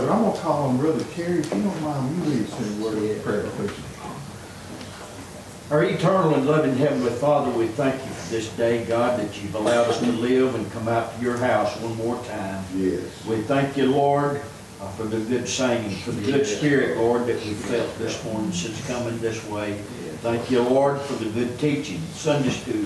we go any further, I'm gonna call him Brother Terry. If you don't mind, you lead us in a word of prayer, please. Our eternal and loving Heavenly Father, we thank you for this day, God, that you've allowed us to live and come out to your house one more time. Yes. We thank you, Lord, uh, for the good singing, for the good spirit, Lord, that we felt this morning since coming this way. Thank you, Lord, for the good teaching, Sunday school,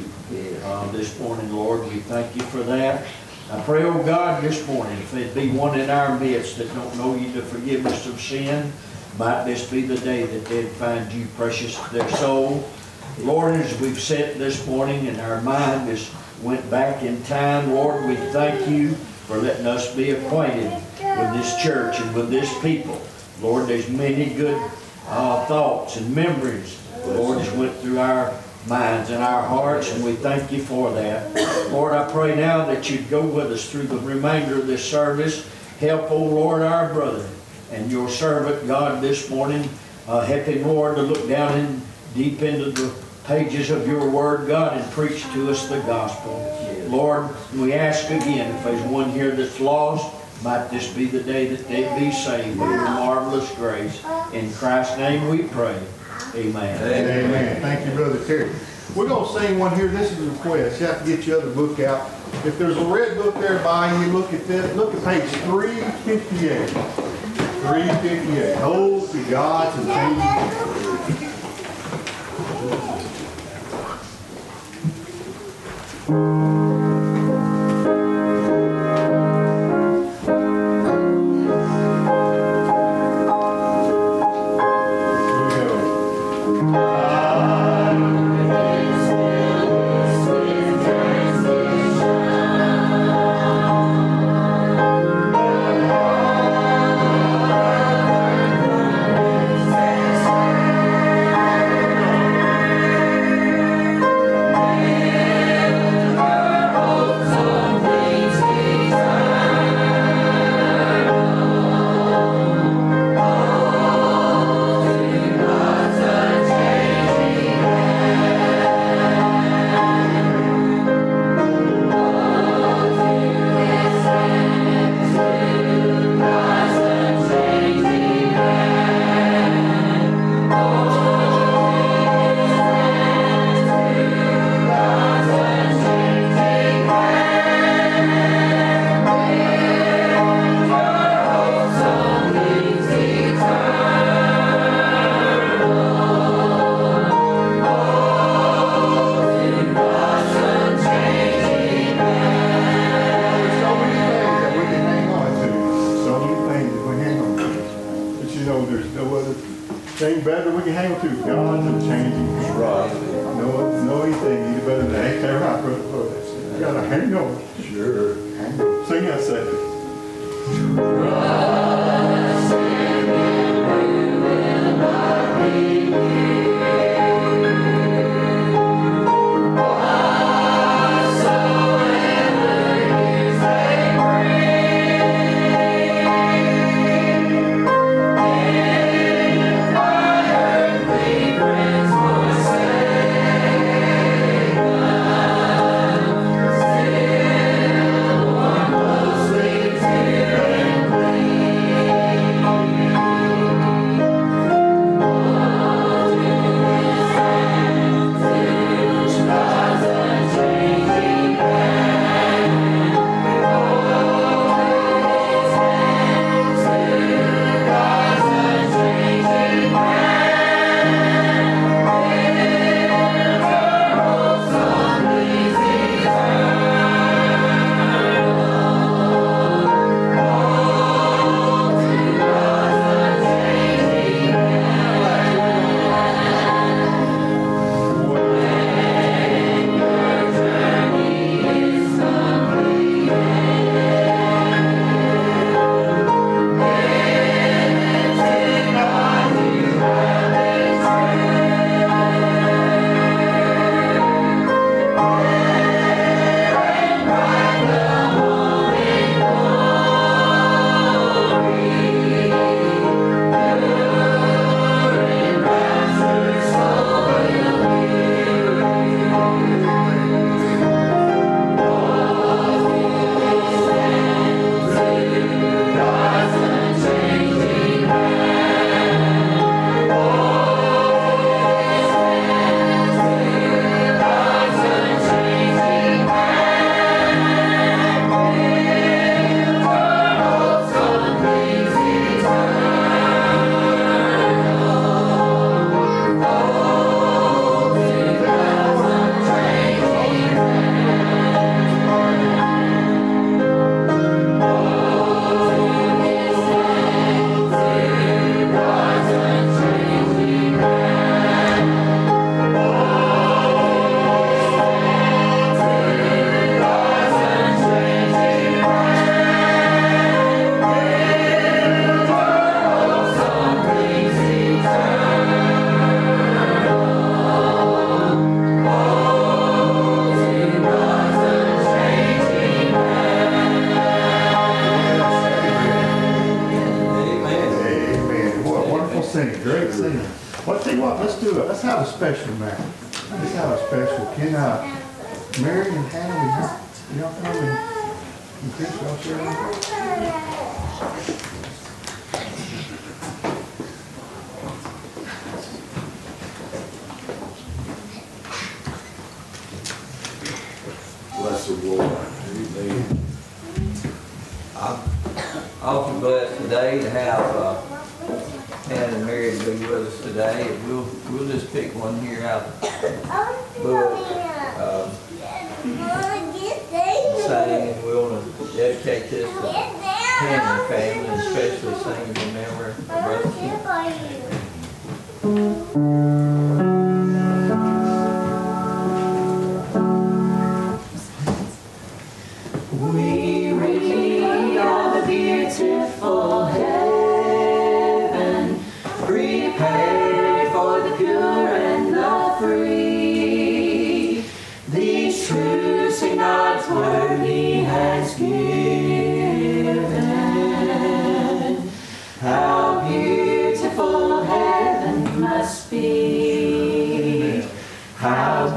uh, this morning, Lord. We thank you for that. I pray, oh God, this morning, if there be one in our midst that don't know you to forgiveness of sin, might this be the day that they'd find you precious to their soul. Lord, as we've sat this morning and our mind has went back in time, Lord, we thank you for letting us be acquainted with this church and with this people. Lord, there's many good uh, thoughts and memories, Lord, has went through our minds and our hearts, and we thank you for that. Lord, I pray now that you'd go with us through the remainder of this service. Help, oh Lord, our brother and your servant, God, this morning. Uh, help him, Lord, to look down in, deep into the pages of your word, God, and preach to us the gospel. Lord, we ask again, if there's one here that's lost, might this be the day that they be saved by your marvelous grace. In Christ's name we pray. Amen. Amen. Amen. Thank you, Brother Terry. We're gonna sing one here. This is a request. You have to get your other book out. If there's a red book there by you, look at that. Look at page three fifty-eight. Three fifty-eight. Hope to God to change. Be. How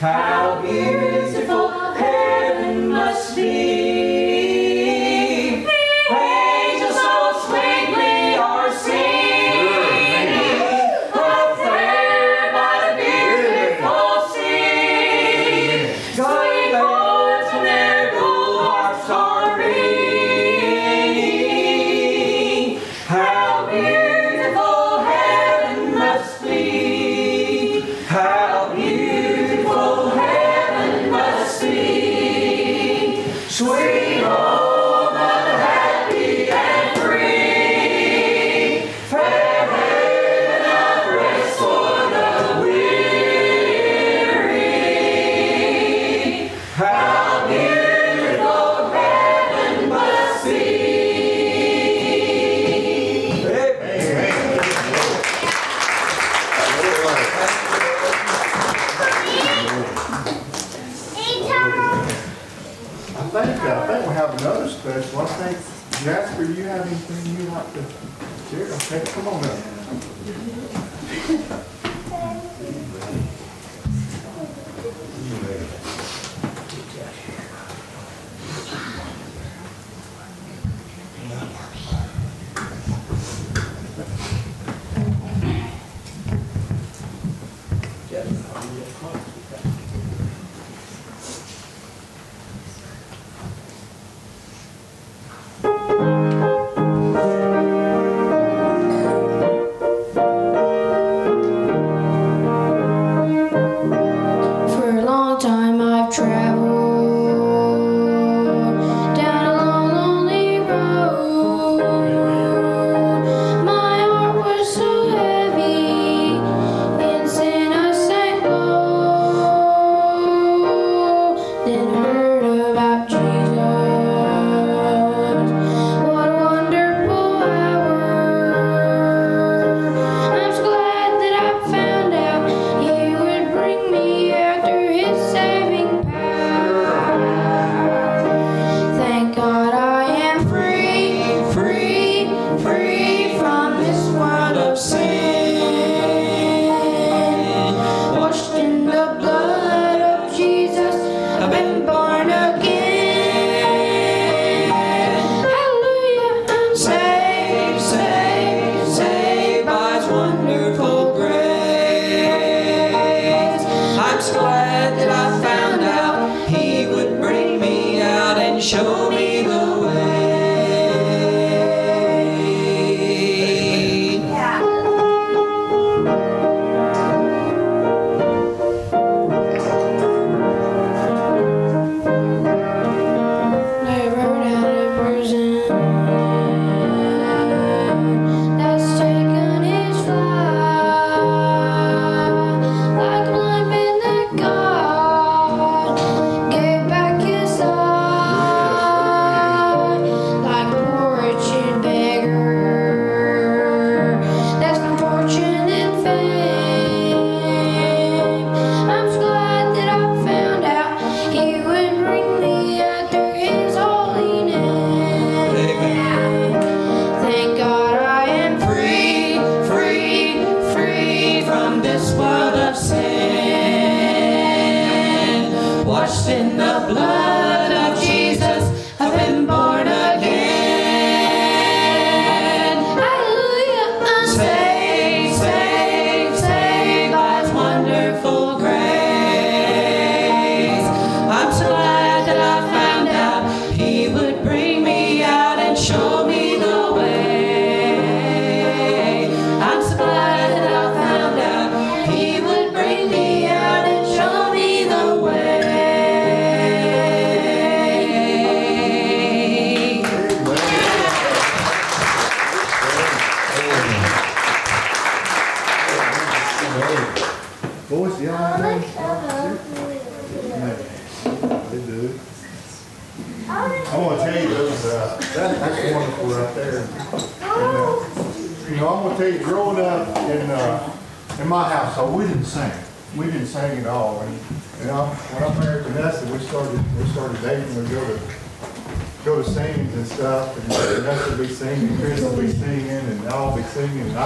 How beautiful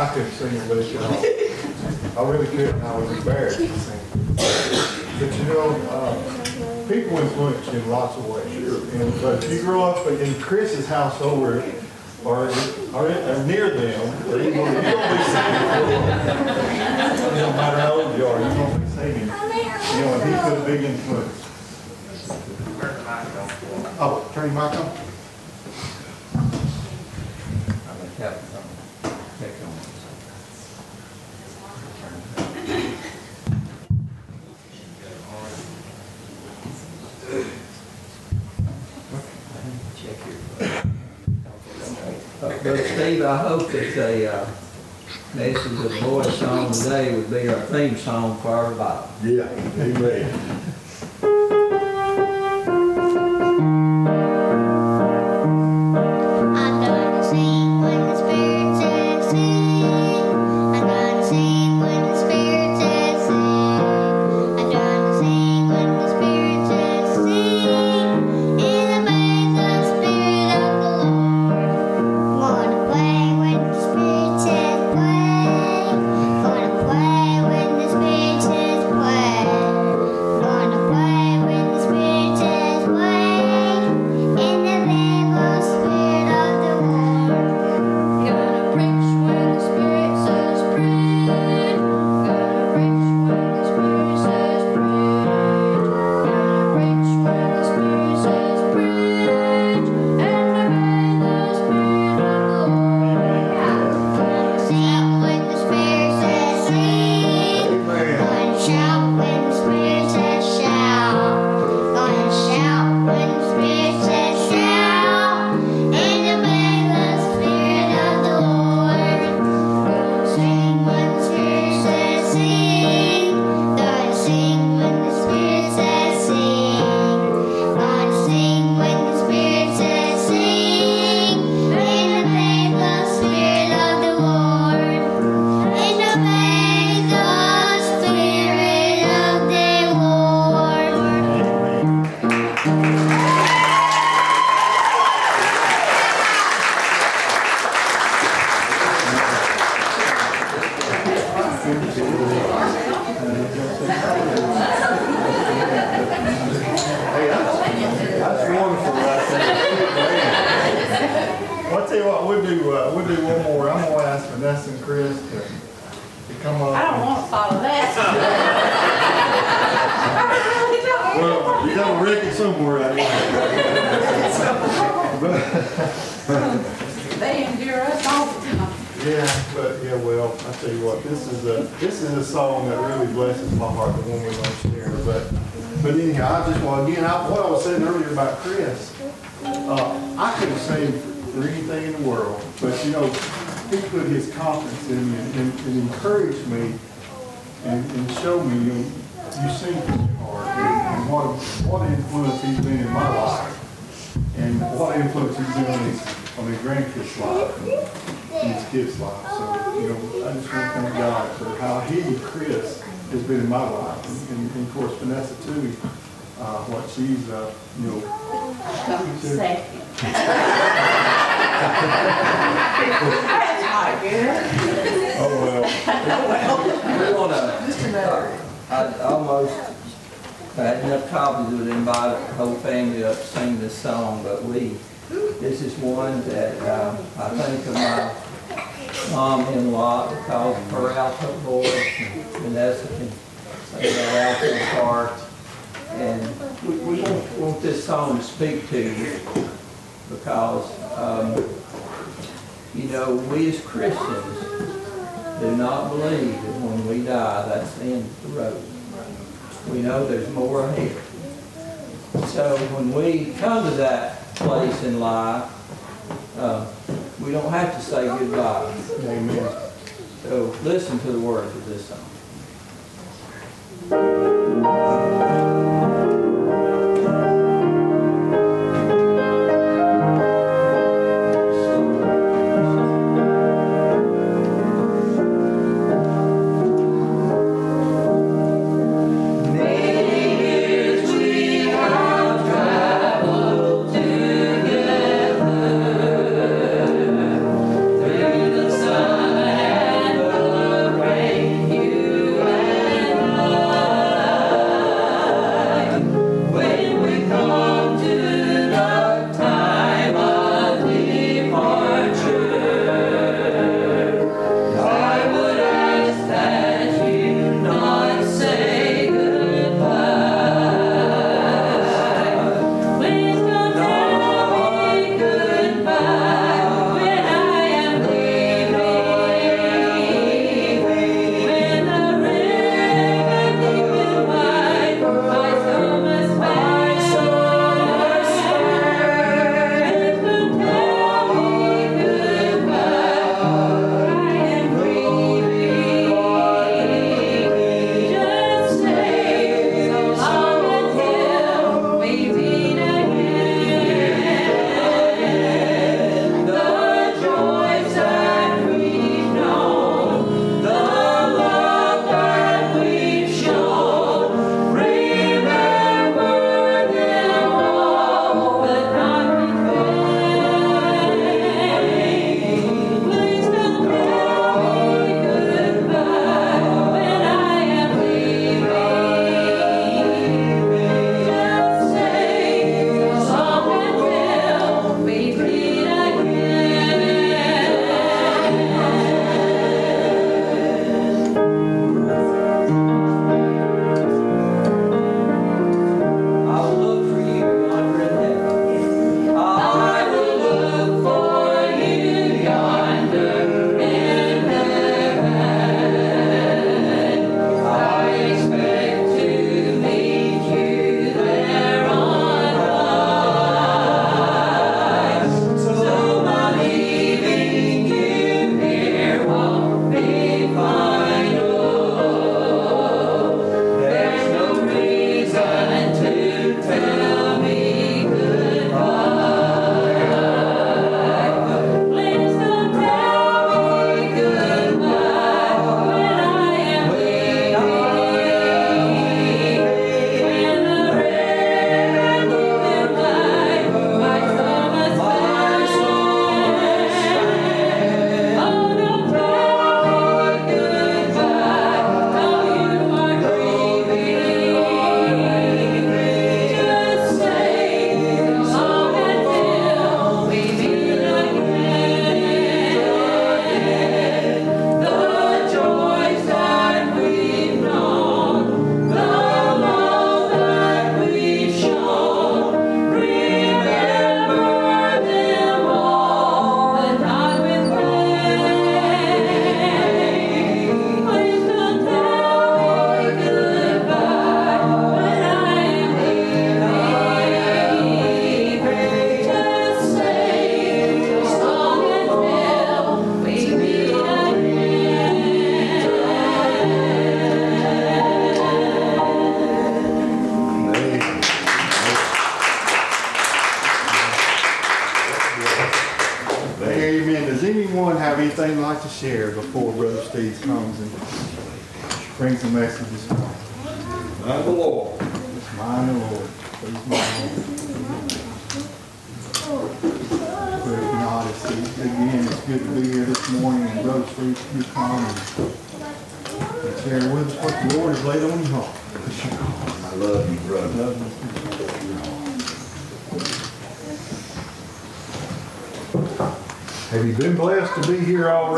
I could sing, but you know, I really couldn't. I was embarrassed to sing. But you know, uh, people influence you in lots of ways. And, but if you grow up in Chris's household where or, or, or near them, or you will, you will be singing. it don't matter how old you are, you're going to be singing. You know, and he's a big influence. Oh, turn your mic on. theme song for our revival. Yeah, amen. Song that really blesses my heart, the one we're gonna share, but, but anyhow, I just, well, again, I, what I was saying earlier about Chris, uh, I couldn't sing for anything in the world, but, you know, he put his confidence in me and, and encouraged me and, and showed me, you you sing from your heart, and and what, what influence he's been in my life, and what influence he's been on his, on his grandkids' life, and in his kids' life. So, you know, I just want to thank God for how he, Chris, has been in my life, and, and and of course Vanessa too, uh, what she's, uh, you know, Come second. That's not good. oh, well. We wanna, I almost, I had enough copies of it, invite the whole family up to sing this song, but we, this is one that, uh, I think of my mom in a lot because of her alto voice, and Vanessa can sing that alto part. And we, we want, want this song to speak to you because, um, you know, we as Christians do not believe that when we die, that's the end of the road. We know there's more ahead. So when we come to that place in life, uh, we don't have to say goodbye. Amen. So listen to the words of this song.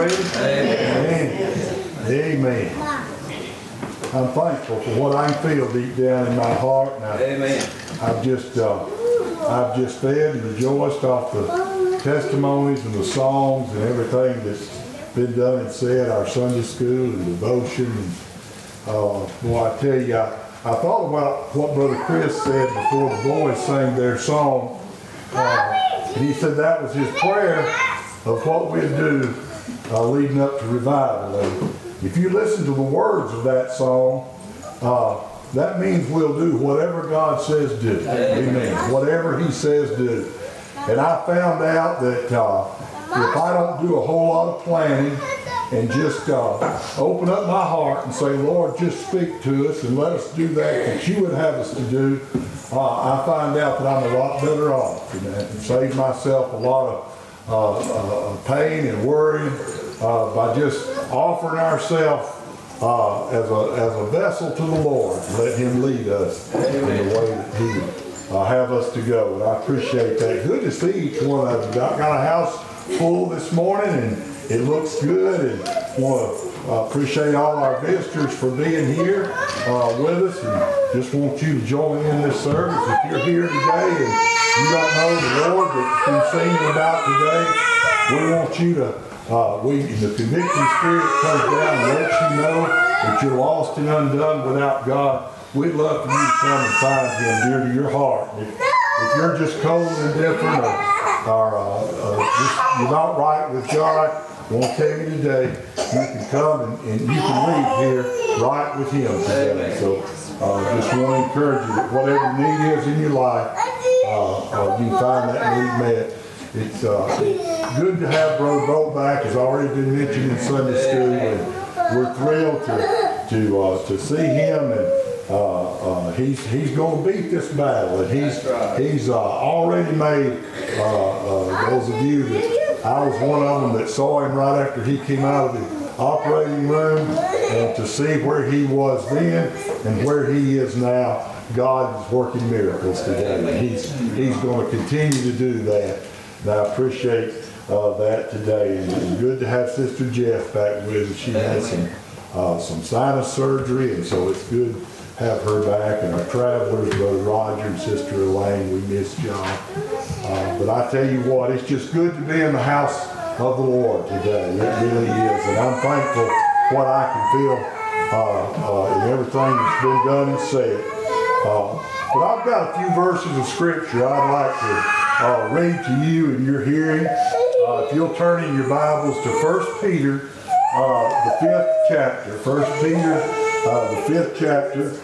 Already? Amen. Amen. I'm thankful for what I feel deep down in my heart, and I- Amen. I've just, uh, I've just fed and rejoiced off the testimonies and the songs and everything that's been done and said, our Sunday school and devotion. And, uh, boy, I tell you, I, I thought about what Brother Chris said before the boys sang their song. Uh, he said that was his prayer of what we'd do uh, leading up to revival. And if you listen to the words of that song, uh, that means we'll do whatever God says do. Amen. Whatever He says do. And I found out that uh, if I don't do a whole lot of planning and just uh, open up my heart and say, Lord, just speak to us and let us do that that you would have us to do, uh, I find out that I'm a lot better off and, and save myself a lot of pain and worry uh, by just offering ourselves uh, as a as a vessel to the Lord. Let Him lead us in the way that He uh, have us to go. And I appreciate that. Good to see each one of you. Got, got a house full this morning, and it looks good. And want to uh, appreciate all our visitors for being here uh, with us, and just want you to join in this service. If you're here today and you don't know the Lord that we've singing about today, we want you to uh, we, the convicting spirit comes down and lets you know that you're lost and undone without God. We'd love for you to come and find Him dear to your heart. If, if you're just cold and indifferent or, or uh, uh, just, you're not right with God, to tell you today, you can come and, and you can leave here right with Him today. So uh, just want to encourage you that whatever need is in your life, uh, uh, you can find that need met. It's uh, good to have Brother back, as already been mentioned in Sunday school, and we're thrilled to to uh, to see him, and uh, uh, he's he's going to beat this battle, and he's he's uh, already made uh, uh, those of you that I was one of them that saw him right after he came out of the operating room, and to see where he was then and where he is now. God is working miracles today. and He's he's going to continue to do that. And I appreciate uh, that today. And, and good to have Sister Jeff back with us. She had some uh, some sinus surgery, and so it's good to have her back. And our travelers, Brother Roger and Sister Elaine, we miss y'all. Uh, but I tell you what, it's just good to be in the house of the Lord today. It really is. And I'm thankful what I can feel uh, uh, in everything that's been done and said. Uh, but I've got a few verses of scripture I'd like to uh, read to you in your hearing. Uh, if you'll turn in your Bibles to 1 Peter, uh, the fifth chapter. 1 Peter, uh, the fifth chapter.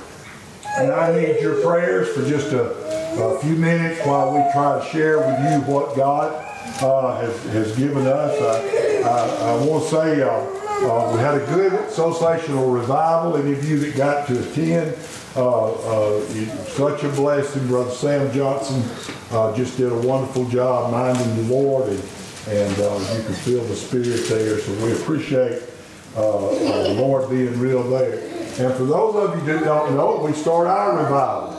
And I need your prayers for just a, a few minutes while we try to share with you what God uh, has, has given us. I, I, I want to say uh, uh, we had a good associational revival. Any of you that got to attend, uh, uh, such a blessing. Brother Sam Johnson uh, just did a wonderful job minding the Lord, and, and uh, you can feel the Spirit there. So we appreciate uh, the Lord being real there. And for those of you that don't know, we start our revival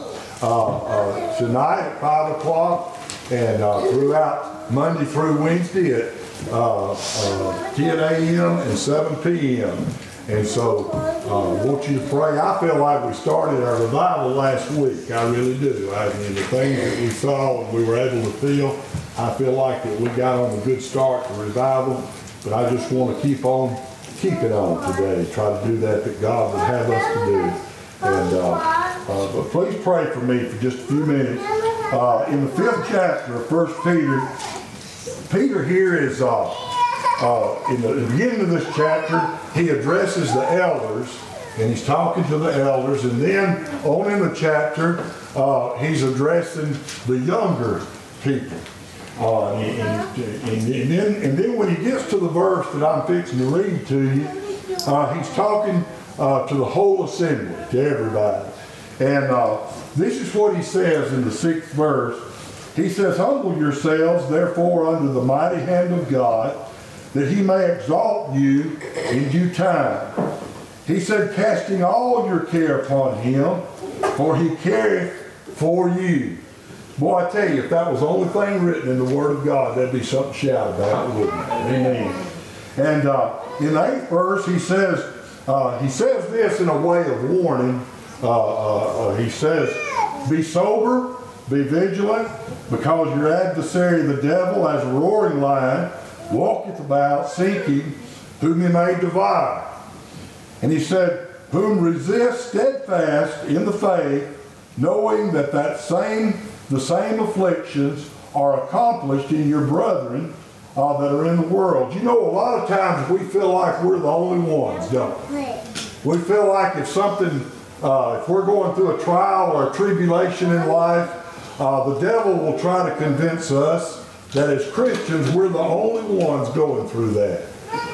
tonight at 5 o'clock and throughout Monday through Wednesday at uh, uh, 10 a.m. and 7 p.m. And so uh, I want you to pray. I feel like we started our revival last week. I really do. I mean, the things that we saw and we were able to feel, I feel like that we got on a good start to revival. But I just want to keep on keeping on today. Try to do that that God would have us to do. And uh, uh, but please pray for me for just a few minutes. Uh, in the fifth chapter of First Peter, Peter here is uh, uh, in the beginning of this chapter. He addresses the elders, and he's talking to the elders. And then on in the chapter, uh, he's addressing the younger people. Uh, and, and, and, then, and then when he gets to the verse that I'm fixing to read to you, uh, he's talking uh, to the whole assembly, to everybody. And uh, this is what he says in the sixth verse. He says, Humble yourselves, therefore, under the mighty hand of God, that he may exalt you in due time. He said, Casting all your care upon him, for he careth for you. Boy, I tell you, if that was the only thing written in the Word of God, that'd be something to shout about, wouldn't it? Amen. And uh, in the eighth verse, he says, uh, he says this in a way of warning. Uh, uh, uh, he says, Be sober, be vigilant, because your adversary, the devil, as a roaring lion, walketh about seeking whom he may devour. And he said, Whom resist steadfast in the faith, knowing that that same, the same afflictions are accomplished in your brethren uh, that are in the world. You know, a lot of times we feel like we're the only ones, don't we? We feel like if something, uh, if we're going through a trial or a tribulation in life, uh, the devil will try to convince us that as Christians we're the only ones going through that.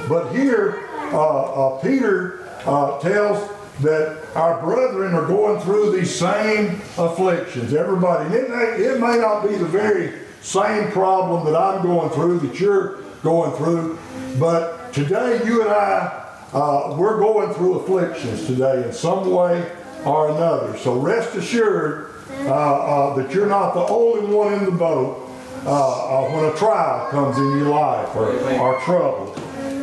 But here, uh, uh, Peter uh, tells that our brethren are going through these same afflictions. Everybody, it may, it may not be the very same problem that I'm going through, that you're going through, but today you and I, uh, we're going through afflictions today in some way or another. So rest assured that you're not the only one in the boat uh, uh, when a trial comes in your life or, or trouble.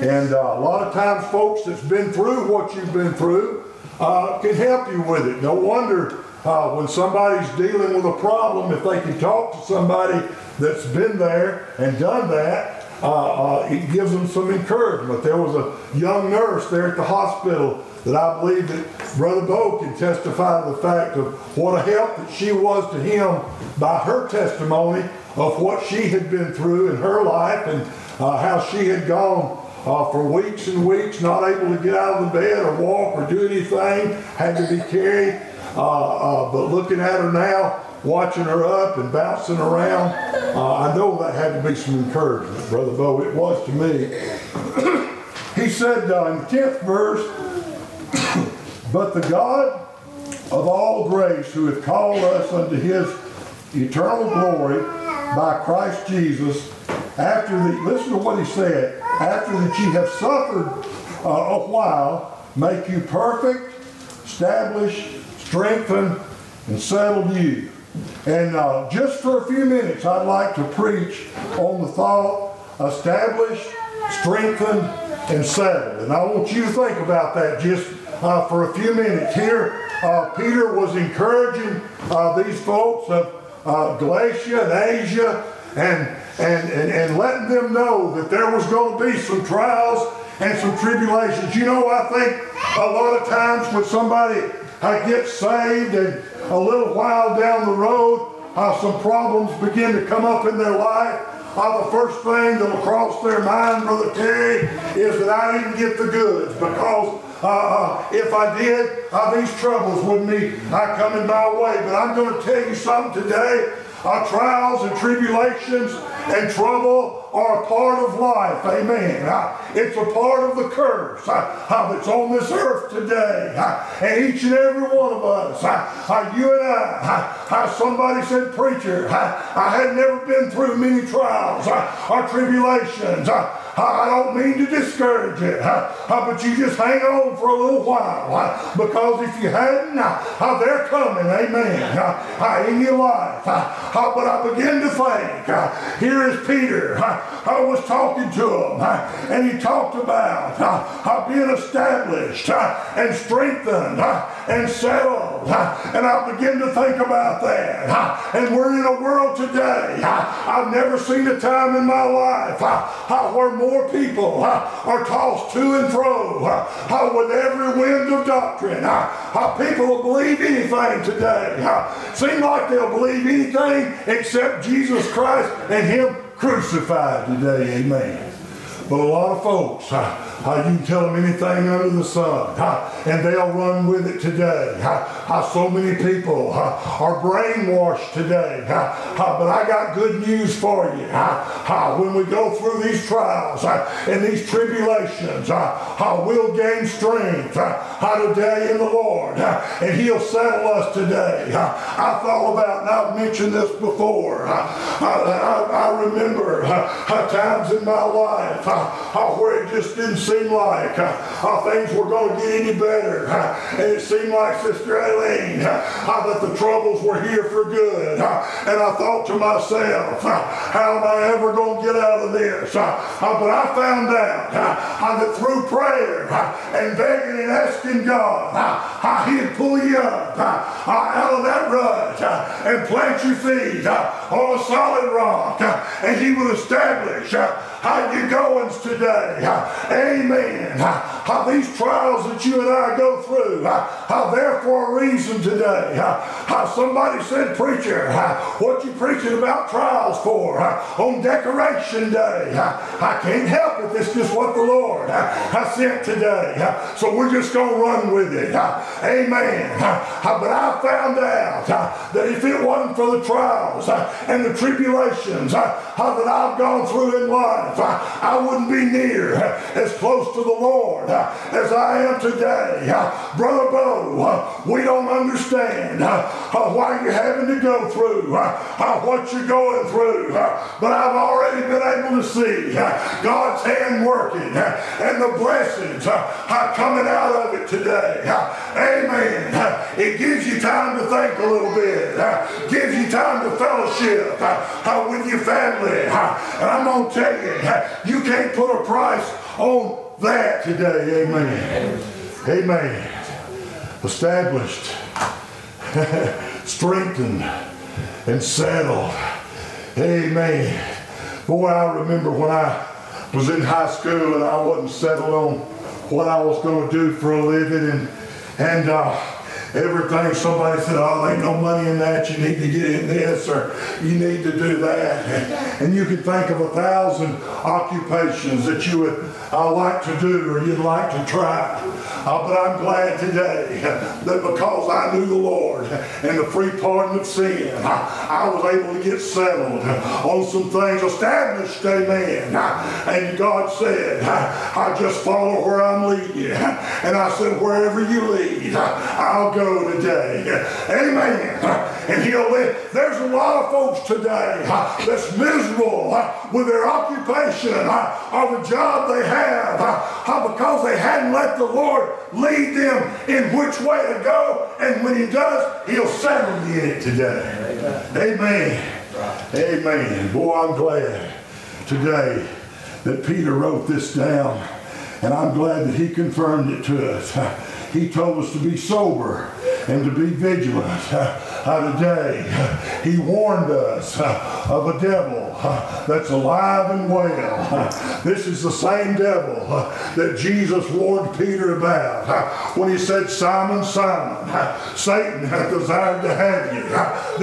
And uh, a lot of times, folks that's been through what you've been through uh, can help you with it. No wonder uh, when somebody's dealing with a problem, if they can talk to somebody that's been there and done that, uh, uh, it gives them some encouragement. There was a young nurse there at the hospital that I believe that Brother Bo can testify to the fact of what a help that she was to him by her testimony of what she had been through in her life and uh, how she had gone uh, for weeks and weeks, not able to get out of the bed or walk or do anything, had to be carried. Uh, uh, but looking at her now, watching her up and bouncing around, uh, I know that had to be some encouragement, Brother Bo. It was to me. he said uh, in the 10th verse, But the God of all grace, who hath called us unto his eternal glory by Christ Jesus, after the, listen to what he said, after that ye have suffered uh, a while, make you perfect, establish, strengthen, and settle you. And uh, just for a few minutes, I'd like to preach on the thought, establish, strengthen, and settle. And I want you to think about that just uh, for a few minutes. Here, uh, Peter was encouraging uh, these folks of uh, Galatia and Asia and, and, and, and letting them know that there was going to be some trials and some tribulations. You know, I think a lot of times when somebody uh, get saved and a little while down the road, uh, some problems begin to come up in their life. Uh, the first thing that'll cross their mind, Brother Terry, is that I didn't get the goods because uh, uh, if I did, uh, these troubles wouldn't be uh, coming my way. But I'm going to tell you something today. Our trials and tribulations and trouble are a part of life. Amen. Uh, it's a part of the curse uh, uh, that's on this earth today. Uh, and each and every one of us, you and I, somebody said, Preacher, I had never been through many trials or tribulations. I don't mean to discourage it, but you just hang on for a little while. because if you hadn't, they're coming. Amen. In your life. But I begin to think, here is Peter. I was talking to him, and he talked about being established and strengthened and settled. and I begin to think about that. and we're in a world today. I've never seen a time in my life where more people uh, are tossed to and fro with every wind of doctrine. People will believe anything today. Seem like they'll believe anything except Jesus Christ and Him crucified today. Amen. But a lot of folks uh, you tell them anything under the sun, uh, and they'll run with it today. Uh, so many people are brainwashed today. But I got good news for you. When we go through these trials and these tribulations, we'll gain strength uh, today in the Lord, and He'll settle us today. I thought about, and I've mentioned this before. I, I, remember times in my life where it just didn't seem like uh, things were going to get any better. Uh, and it seemed like Sister Aileen, uh, uh, that the troubles were here for good. Uh, and I thought to myself, how am I ever going to get out of this? But I found out that through prayer and begging and asking God, uh, He'd pull you up out of that rut and plant your feet on a solid rock. and He will establish how you goings today. Amen. Uh, these trials that you and I go through, how they're for a reason today. Uh, somebody said, preacher, what you preaching about trials for on decoration day? I can't help it. It's just what the Lord has sent today. So we're just going to run with it. Amen. But I found out that if it wasn't for the trials and the tribulations that I've gone through in life, I wouldn't be near as close to the Lord as I am today. Uh, Brother Bo, uh, we don't understand uh, uh, why you're having to go through uh, uh, what you're going through, uh, but I've already been able to see uh, God's hand working uh, and the blessings uh, are coming out of it today. Uh, Amen. Uh, It gives you time to think a little bit, uh, gives you time to fellowship uh, uh, with your family. Uh, And I'm going to tell you, uh, you can't put a price on that today. Amen. Amen. Established, strengthened, and settled. Amen. Boy, I remember when I was in high school and I wasn't settled on what I was going to do for a living and and uh, everything. Somebody said, "Oh, ain't no money in that. You need to get in this or you need to do that." And, and you could think of a thousand occupations that you would uh, like to do or you'd like to try. Uh, but I'm glad today that because I knew the Lord and the free pardon of sin, I, I was able to get settled on some things, established, amen. And God said, I just follow where I'm leading. And I said, wherever you lead, I'll go today. Amen. And he'll lead. There's a lot of folks today that's miserable with their occupation or the job they have because they hadn't let the Lord lead them in which way to go. And when he does, he'll settle you in it today. Amen. Amen. Boy, I'm glad today that Peter wrote this down. And I'm glad that he confirmed it to us. He told us to be sober and to be vigilant uh, today. He warned us of a devil that's alive and well. This is the same devil that Jesus warned Peter about when he said, Simon, Simon, Satan hath desired to have you,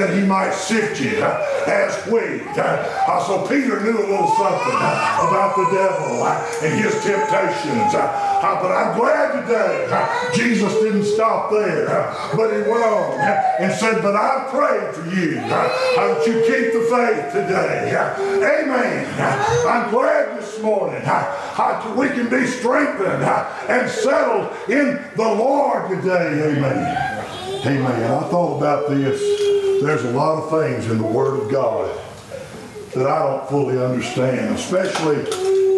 that he might sift you as wheat. Uh, So Peter knew a little something about the devil and his temptations. Uh, But I'm glad today Jesus didn't stop there, but he went on and said, But I prayed for you uh, that you keep the faith today. Amen. I'm glad this morning uh, we can be strengthened and settled in the Lord today. Amen. Amen. I thought about this. There's a lot of things in the Word of God that I don't fully understand, especially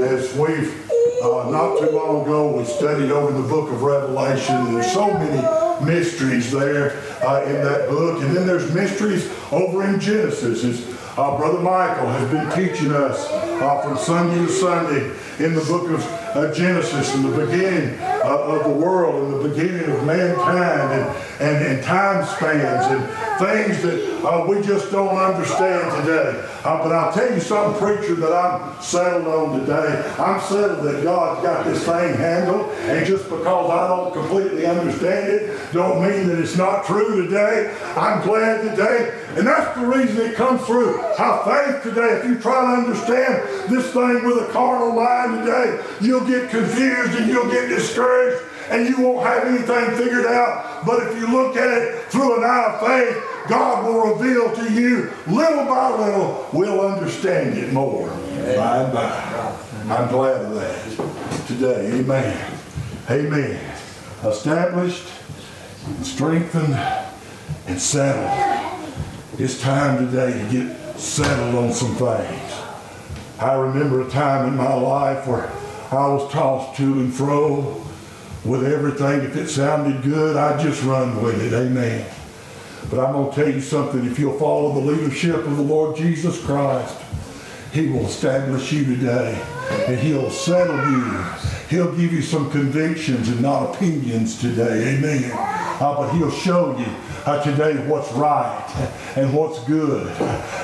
as we've uh, not too long ago we studied over the book of Revelation. And there's so many mysteries there uh, in that book, and then there's mysteries over in Genesis. Uh, Brother Michael has been teaching us uh, from Sunday to Sunday in the book of uh, Genesis and the beginning uh, of the world and the beginning of mankind and, and, and time spans and things that uh, we just don't understand today. Uh, but I'll tell you something, preacher, that I'm settled on today. I'm settled that God's got this thing handled. And just because I don't completely understand it, don't mean that it's not true today. I'm glad today And that's the reason it comes through. How faith today, if you try to understand this thing with a carnal mind today, you'll get confused and you'll get discouraged and you won't have anything figured out. But if you look at it through an eye of faith, God will reveal to you little by little, we'll understand it more by and by. I'm glad of that today. Amen. Amen. Established, strengthened, and settled. It's time today to get settled on some things. I remember a time in my life where I was tossed to and fro with everything. If it sounded good, I'd just run with it. Amen. But I'm going to tell you something. If you'll follow the leadership of the Lord Jesus Christ, He will establish you today and He'll settle you. He'll give you some convictions and not opinions today. Amen. Uh, but He'll show you uh, today what's right and what's good.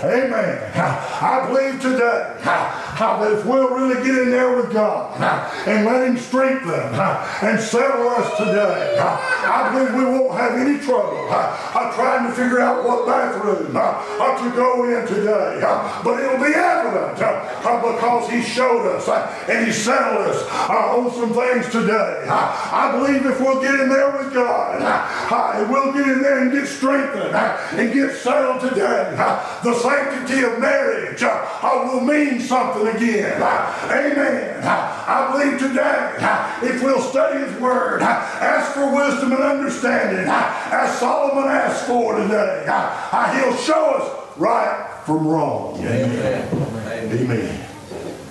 Amen. I believe today uh, that if we'll really get in there with God uh, and let Him strengthen uh, and settle us today, uh, I believe we won't have any trouble uh, trying to figure out what bathroom uh, to go in today. But it'll be evident because He showed us and He settled us on some things today. I believe if we'll get in there with God, we'll get in there and get strengthened and get settled today, the sanctity of marriage will mean something again. Amen. I believe today, if we'll study His Word, ask for wisdom and understanding, as Solomon asked for today, He'll show us right from wrong. Amen. Amen.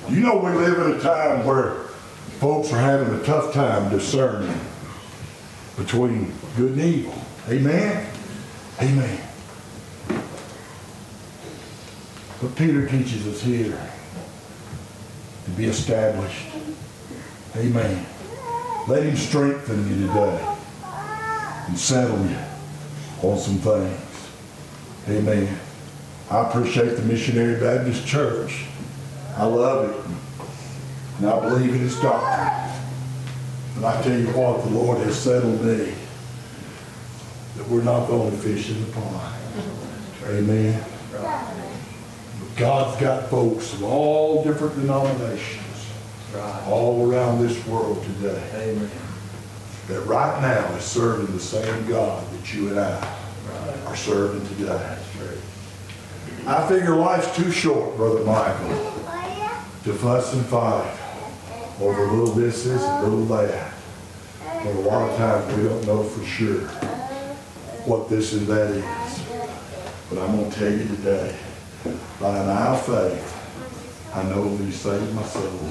You know, we live in a time where folks are having a tough time discerning between good and evil. Amen? Amen. But Peter teaches us here to be established. Amen. Let him strengthen you today and settle you on some things. Amen. I appreciate the Missionary Baptist Church. I love it. And I believe in its doctrine. And I tell you what, the Lord has settled me that we're not going to fish in the pond. Amen. But God's got folks of all different denominations all around this world today Amen. that right now is serving the same God that you and I are serving today. I figure life's too short, Brother Michael, to fuss and fight over little thises and little that. But a lot of times we don't know for sure what this and that is. But I'm going to tell you today, by an eye of faith, I know He saved my soul.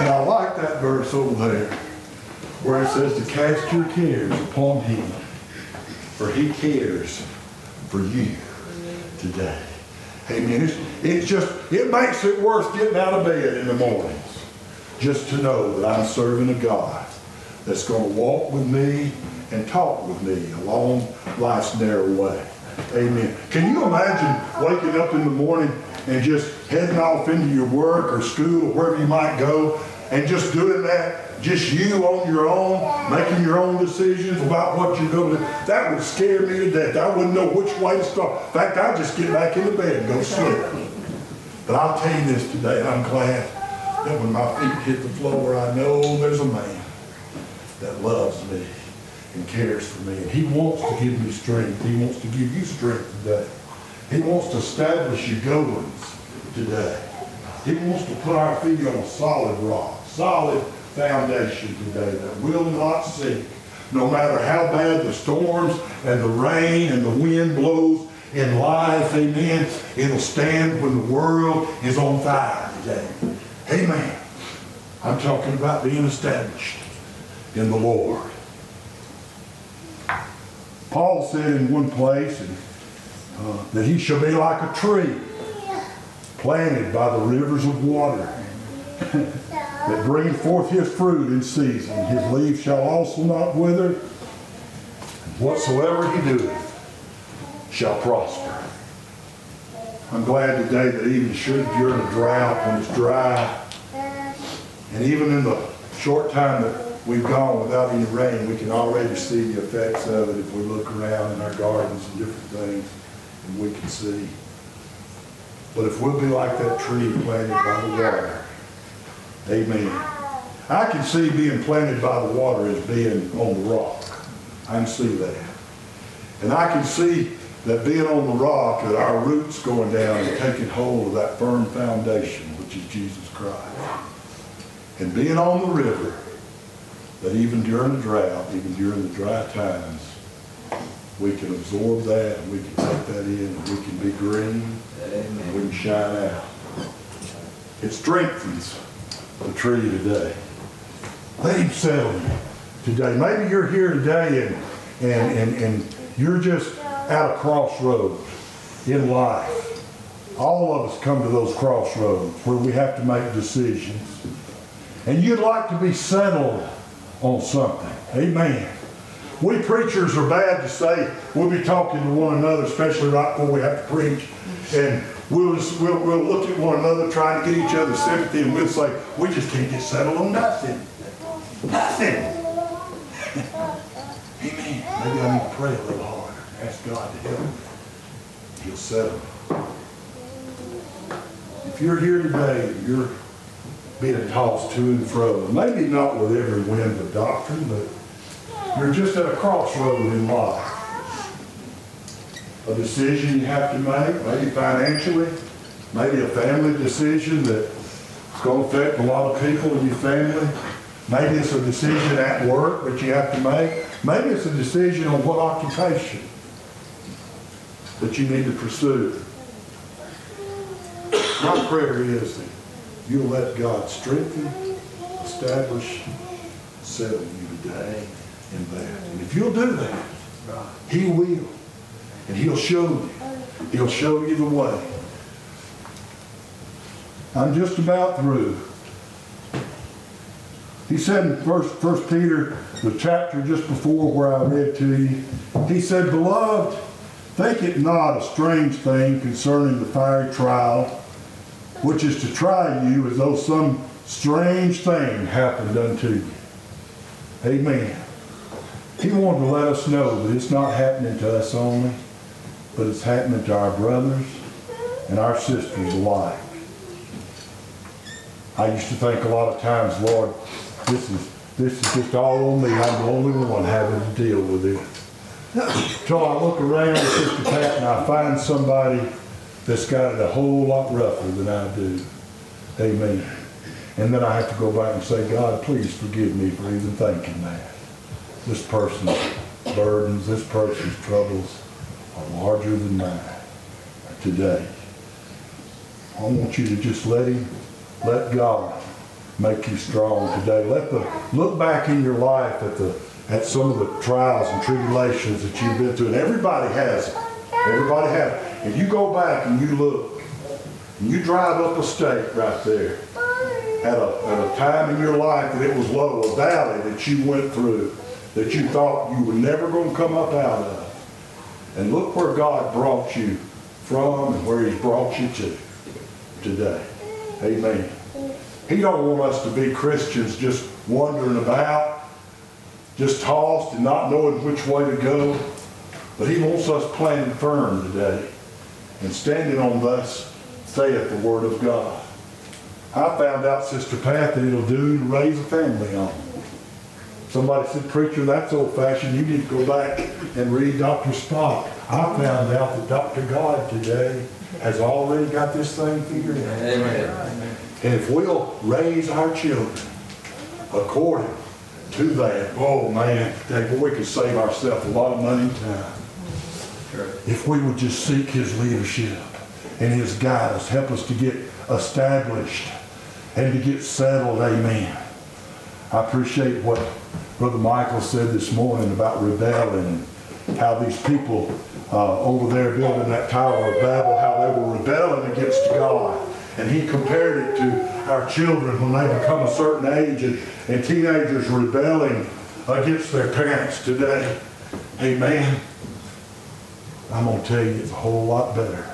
And I like that verse over there where it says to cast your cares upon Him, for He cares for you today. Amen. It's, it's just, it makes it worth getting out of bed in the mornings just to know that I'm serving a God that's going to walk with me and talk with me along life's narrow way. Amen. Can you imagine waking up in the morning and just heading off into your work or school or wherever you might go and just doing that, just you on your own, making your own decisions about what you're going to do? That would scare me to death. I wouldn't know which way to start. In fact, I'd just get back in the bed and go sleep. But I'll tell you this today, I'm glad that when my feet hit the floor, I know there's a man that loves me and cares for me. And he wants to give me strength. He wants to give you strength today. He wants to establish your goings today. He wants to put our feet on a solid rock, solid foundation today that will not sink. No matter how bad the storms and the rain and the wind blows in life, amen, it'll stand when the world is on fire today. Amen. I'm talking about being established in the Lord. Paul said in one place uh, that he shall be like a tree planted by the rivers of water that bringeth forth his fruit in season. His leaf shall also not wither. Whatsoever he doeth shall prosper. I'm glad today that even should you're in a drought when it's dry, and even in the short time that we've gone without any rain, we can already see the effects of it if we look around in our gardens and different things, and we can see. But if we'll be like that tree planted by the water, amen. I can see being planted by the water as being on the rock. I can see that. And I can see that being on the rock, that our roots going down and taking hold of that firm foundation, which is Jesus Christ. And being on the river, that even during the drought, even during the dry times, we can absorb that, and we can take that in, and we can be green, and we can shine out. It strengthens the tree today. Let him settle you today. Maybe you're here today and, and, and, and you're just at a crossroads in life. All of us come to those crossroads where we have to make decisions. And you'd like to be settled on something. Amen. We preachers are bad to say. We'll be talking to one another, especially right before we have to preach. And we'll, we'll, we'll look at one another trying to get each other's sympathy and we'll say, we just can't get settled on nothing. Nothing. Amen. Maybe I need to pray a little harder. Ask God to help me. He'll settle. If you're here today, you're being tossed to and fro, maybe not with every wind of doctrine, but you're just at a crossroad in life. A decision you have to make, maybe financially, maybe a family decision that's going to affect a lot of people in your family. Maybe it's a decision at work that you have to make. Maybe it's a decision on what occupation that you need to pursue. My prayer is that you'll let God strengthen, establish, settle you today in that. And if you'll do that, He will. And He'll show you. He'll show you the way. I'm just about through. He said in First, First Peter, the chapter just before where I read to you, he said, Beloved, think it not a strange thing concerning the fiery trial, which is to try you as though some strange thing happened unto you. Amen. He wanted to let us know that it's not happening to us only, but it's happening to our brothers and our sisters alike. I used to think a lot of times, Lord, this is this is just all on me. I'm the only one having to deal with it. Till I look around, Sister Pat, and I find somebody that's got it a whole lot rougher than I do. Amen. And then I have to go back and say, God, please forgive me for even thinking that. This person's burdens, this person's troubles are larger than mine today. I want you to just let him, let God make you strong today. Let the look back in your life at the at some of the trials and tribulations that you've been through. And everybody has it. Everybody has it. And you go back and you look, and you drive up a state right there at a, at a time in your life that it was low, a valley that you went through, that you thought you were never going to come up out of. And look where God brought you from and where he's brought you to today. Amen. He don't want us to be Christians just wandering about, just tossed and not knowing which way to go. But he wants us planted firm today and standing on thus saith the word of God. I found out, Sister Pat, that it'll do to raise a family on. Somebody said, preacher, that's old fashioned. You need to go back and read Dr. Spock. I found out that Dr. God today has already got this thing figured out. Amen. And if we'll raise our children according to that, oh man, Dave, we could save ourselves a lot of money and time. If we would just seek his leadership and his guidance, help us to get established and to get settled, amen. I appreciate what Brother Michael said this morning about rebelling and how these people uh, over there building that Tower of Babel, how they were rebelling against God. And he compared it to our children when they become a certain age and, and teenagers rebelling against their parents today. Amen. I'm going to tell you it's a whole lot better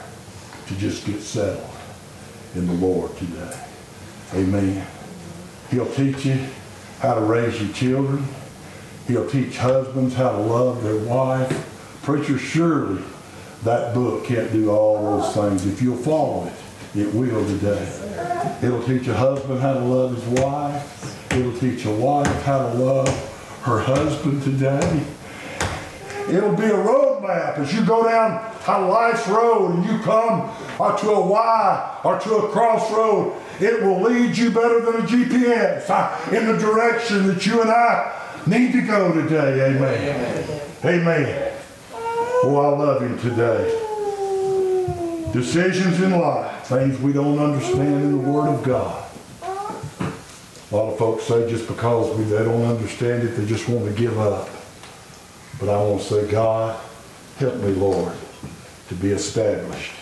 to just get settled in the Lord today. Amen. He'll teach you how to raise your children. He'll teach husbands how to love their wife. Preacher, surely that book can't do all those things. If you'll follow it, it will today. It'll teach a husband how to love his wife. It'll teach a wife how to love her husband today. It'll be a roadmap as you go down a life's road and you come to a Y or to a crossroad. It will lead you better than a GPS in the direction that you and I need to go today. Amen. Amen. Oh, I love him today. Decisions in life, things we don't understand in the Word of God. A lot of folks say just because we, they don't understand it, they just want to give up. But I want to say, God, help me, Lord, to be established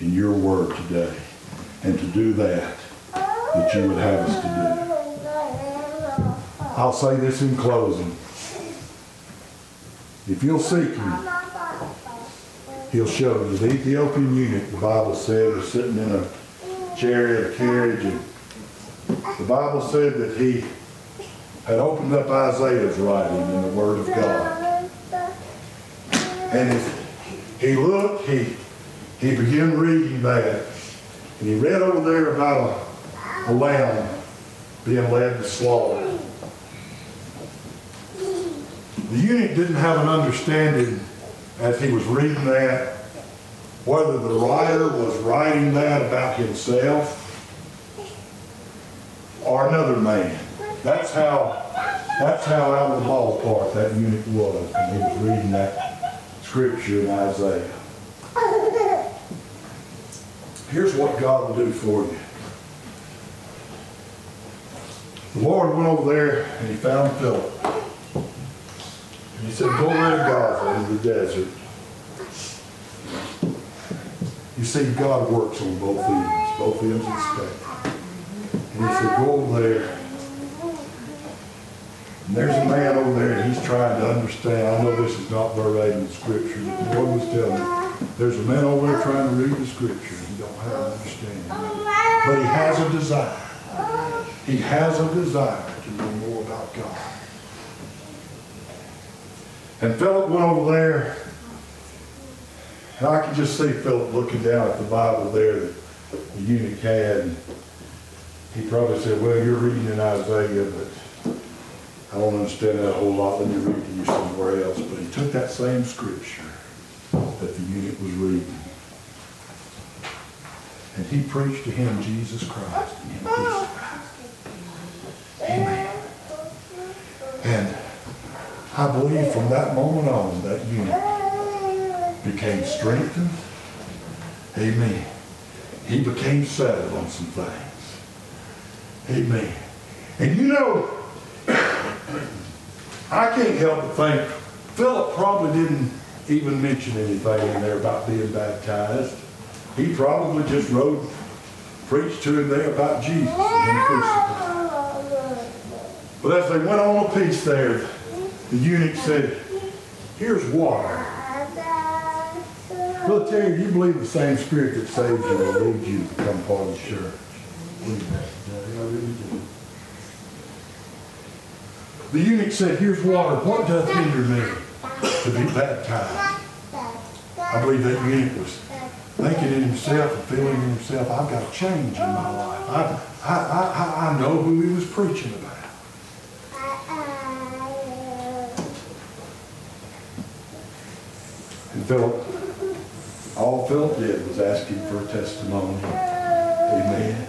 in your word today and to do that that you would have us to do. I'll say this in closing. If you'll seek him, he'll show you. The Ethiopian eunuch, the Bible said, was sitting in a chariot, a carriage, and the Bible said that he had opened up Isaiah's writing in the Word of God. And he looked, he, he began reading that. And he read over there about a, lamb being led to slaughter. The eunuch didn't have an understanding as he was reading that whether the writer was writing that about himself or another man. That's how that's how out of the ballpark that eunuch was when he was reading that scripture in Isaiah. Here's what God will do for you. The Lord went over there and he found Philip. And he said, Go over to Gaza in the desert. You see, God works on both ends, both ends of the spectrum. And he said, Go over there. And there's a man over there and he's trying to understand. I know this is not verbatim in scripture, but the Lord was telling me. There's a man over there trying to read the scripture he don't have an understanding. But he has a desire. He has a desire to know more about God. And Philip went over there, and I can just see Philip looking down at the Bible there that the eunuch had. And he probably said, Well, you're reading in Isaiah, but I don't understand that a whole lot. Let me read to you somewhere else. But he took that same scripture that the eunuch was reading. And he preached to him Jesus Christ and him. Amen. And I believe from that moment on, that eunuch became strengthened. Amen. He became settled on some things. Amen. And you know, I can't help but think Philip probably didn't even mention anything in there about being baptized. He probably just wrote, preached to him there about Jesus and. But as they went on a piece there, the eunuch said, here's water. Brother Terry, you believe the same spirit that saved you will lead you to become part of the church. The eunuch said, here's water. What doth hinder me to be baptized? I believe that eunuch was thinking in himself and feeling in himself, I've got a change in my life. I, I, I, I know who he was preaching about. Philip, all Philip did was ask him for a testimony. Amen.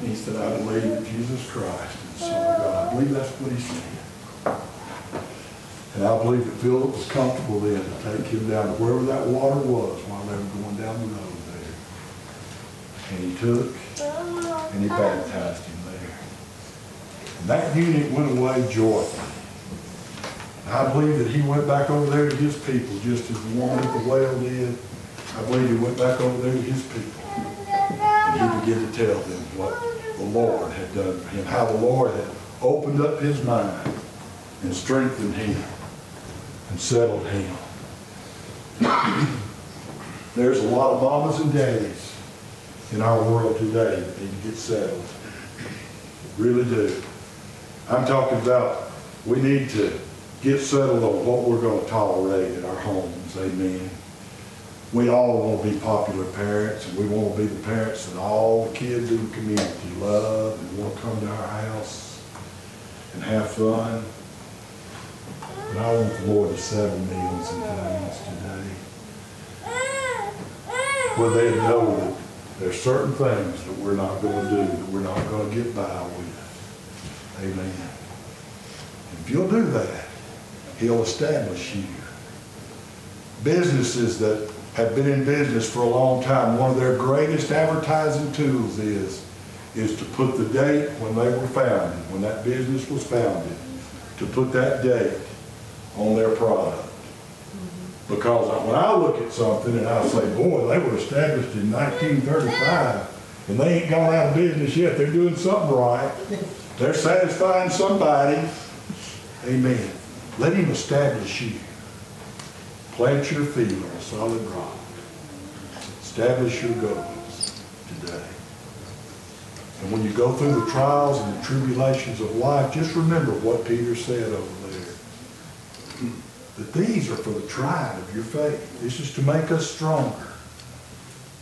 He said, I believe in Jesus Christ and the Son of God. I believe that's what he said. And I believe that Philip was comfortable then to take him down to wherever that water was while they were going down the road there. And he took and he baptized him there. And that eunuch went away joyfully. I believe that he went back over there to his people, just as the woman at the well did. I believe he went back over there to his people. And he began to tell them what the Lord had done for him, how the Lord had opened up his mind and strengthened him and settled him. There's a lot of mamas and daddies in our world today that need to get settled. Really do. I'm talking about, we need to get settled on what we're gonna tolerate in our homes, amen. We all wanna be popular parents, and we wanna be the parents that all the kids in the community love and wanna come to our house and have fun. But I want the Lord to settle me on some things today. Where they know that there's certain things that we're not gonna do, that we're not gonna get by with. Amen. If you'll do that, He'll establish you. Businesses that have been in business for a long time, one of their greatest advertising tools is, is to put the date when they were founded, when that business was founded, to put that date on their product. Because when I look at something and I say, boy, they were established in 1935 and they ain't gone out of business yet, they're doing something right. They're satisfying somebody. Amen. Let him establish you. Plant your feet on a solid rock. Establish your goals today. And when you go through the trials and the tribulations of life, just remember what Peter said over there. That these are for the trying of your faith. This is to make us stronger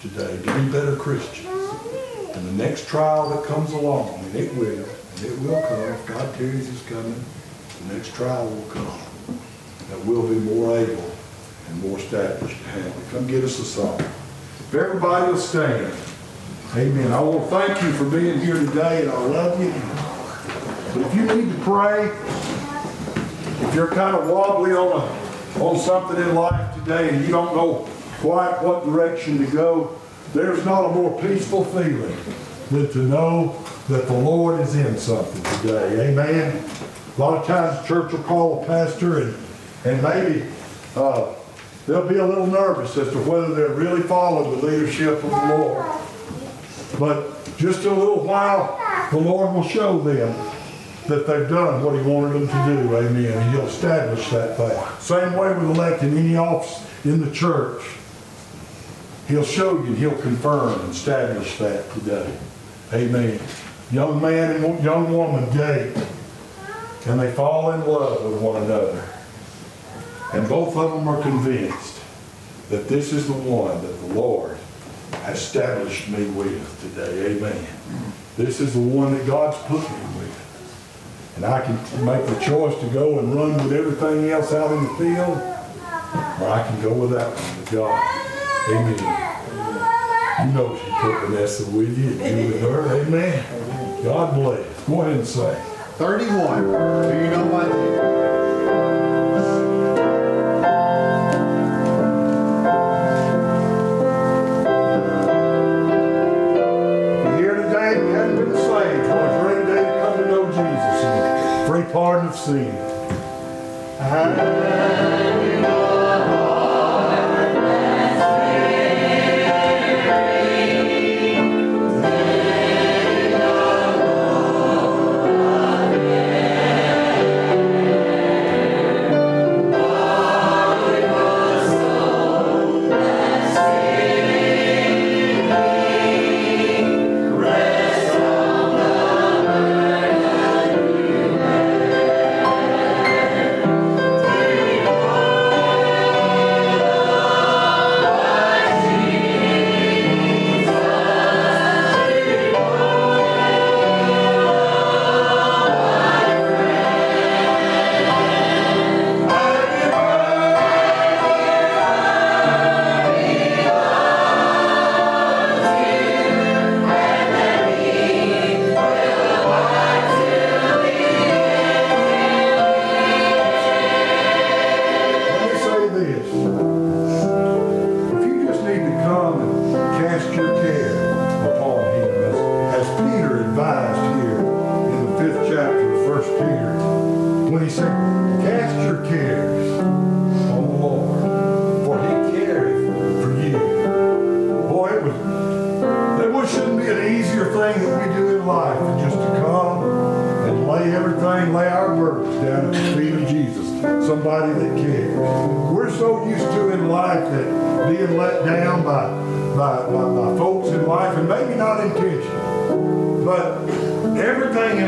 today, to be better Christians. And the next trial that comes along, and it will, and it will come, if God carries is coming, the next trial will come. That we'll be more able and more established to handle. it. Come get us a song. If everybody will stand. Amen. I want to thank you for being here today, and I love you. But if you need to pray, if you're kind of wobbly on a, on something in life today and you don't know quite what direction to go, there's not a more peaceful feeling than to know that the Lord is in something today. Amen. A lot of times the church will call a pastor and, and maybe uh, they'll be a little nervous as to whether they're really following the leadership of the Lord. But just a little while, the Lord will show them that they've done what he wanted them to do, amen, he'll establish that thing. Same way with electing any office in the church. He'll show you, he'll confirm and establish that today. Amen. Young man and young woman date, and they fall in love with one another. And both of them are convinced that this is the one that the Lord has established me with today. Amen. This is the one that God's put me with. And I can make the choice to go and run with everything else out in the field, or I can go with that one, with God. Amen. You know she put Vanessa with you, and you with her. Amen. God bless. Go ahead and say. 31. Do you know my name? You're here today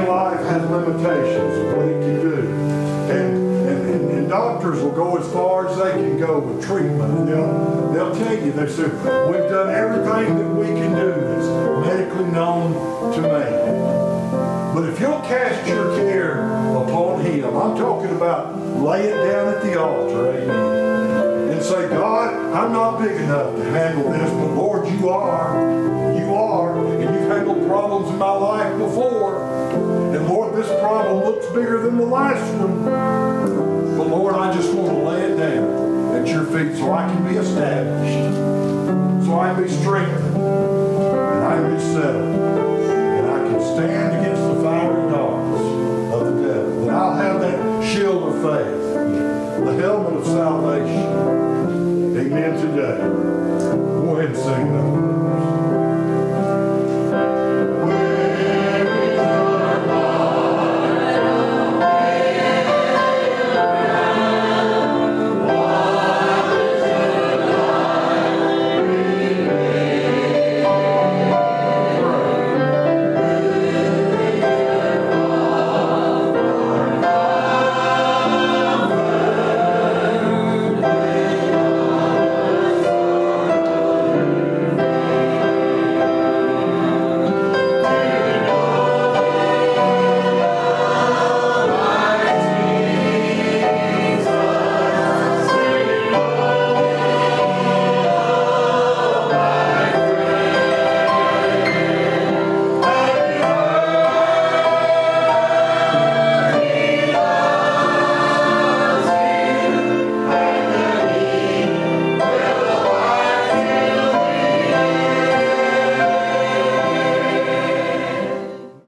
Life has limitations of what it can do. And, and, and, and doctors will go as far as they can go with treatment. And they'll, they'll tell you, they say, we've done everything that we can do that's medically known to man. But if you'll cast your care upon him, I'm talking about lay it down at the altar, amen. And say, God, I'm not big enough to handle this, but Lord, you are. You are. And you've handled problems in my life before. And Lord, this problem looks bigger than the last one. But Lord, I just want to lay it down at your feet so I can be established, so I can be strengthened, and I can be settled, and I can stand against the fiery darts of the devil. And I'll have that shield of faith, the helmet of salvation. Amen today.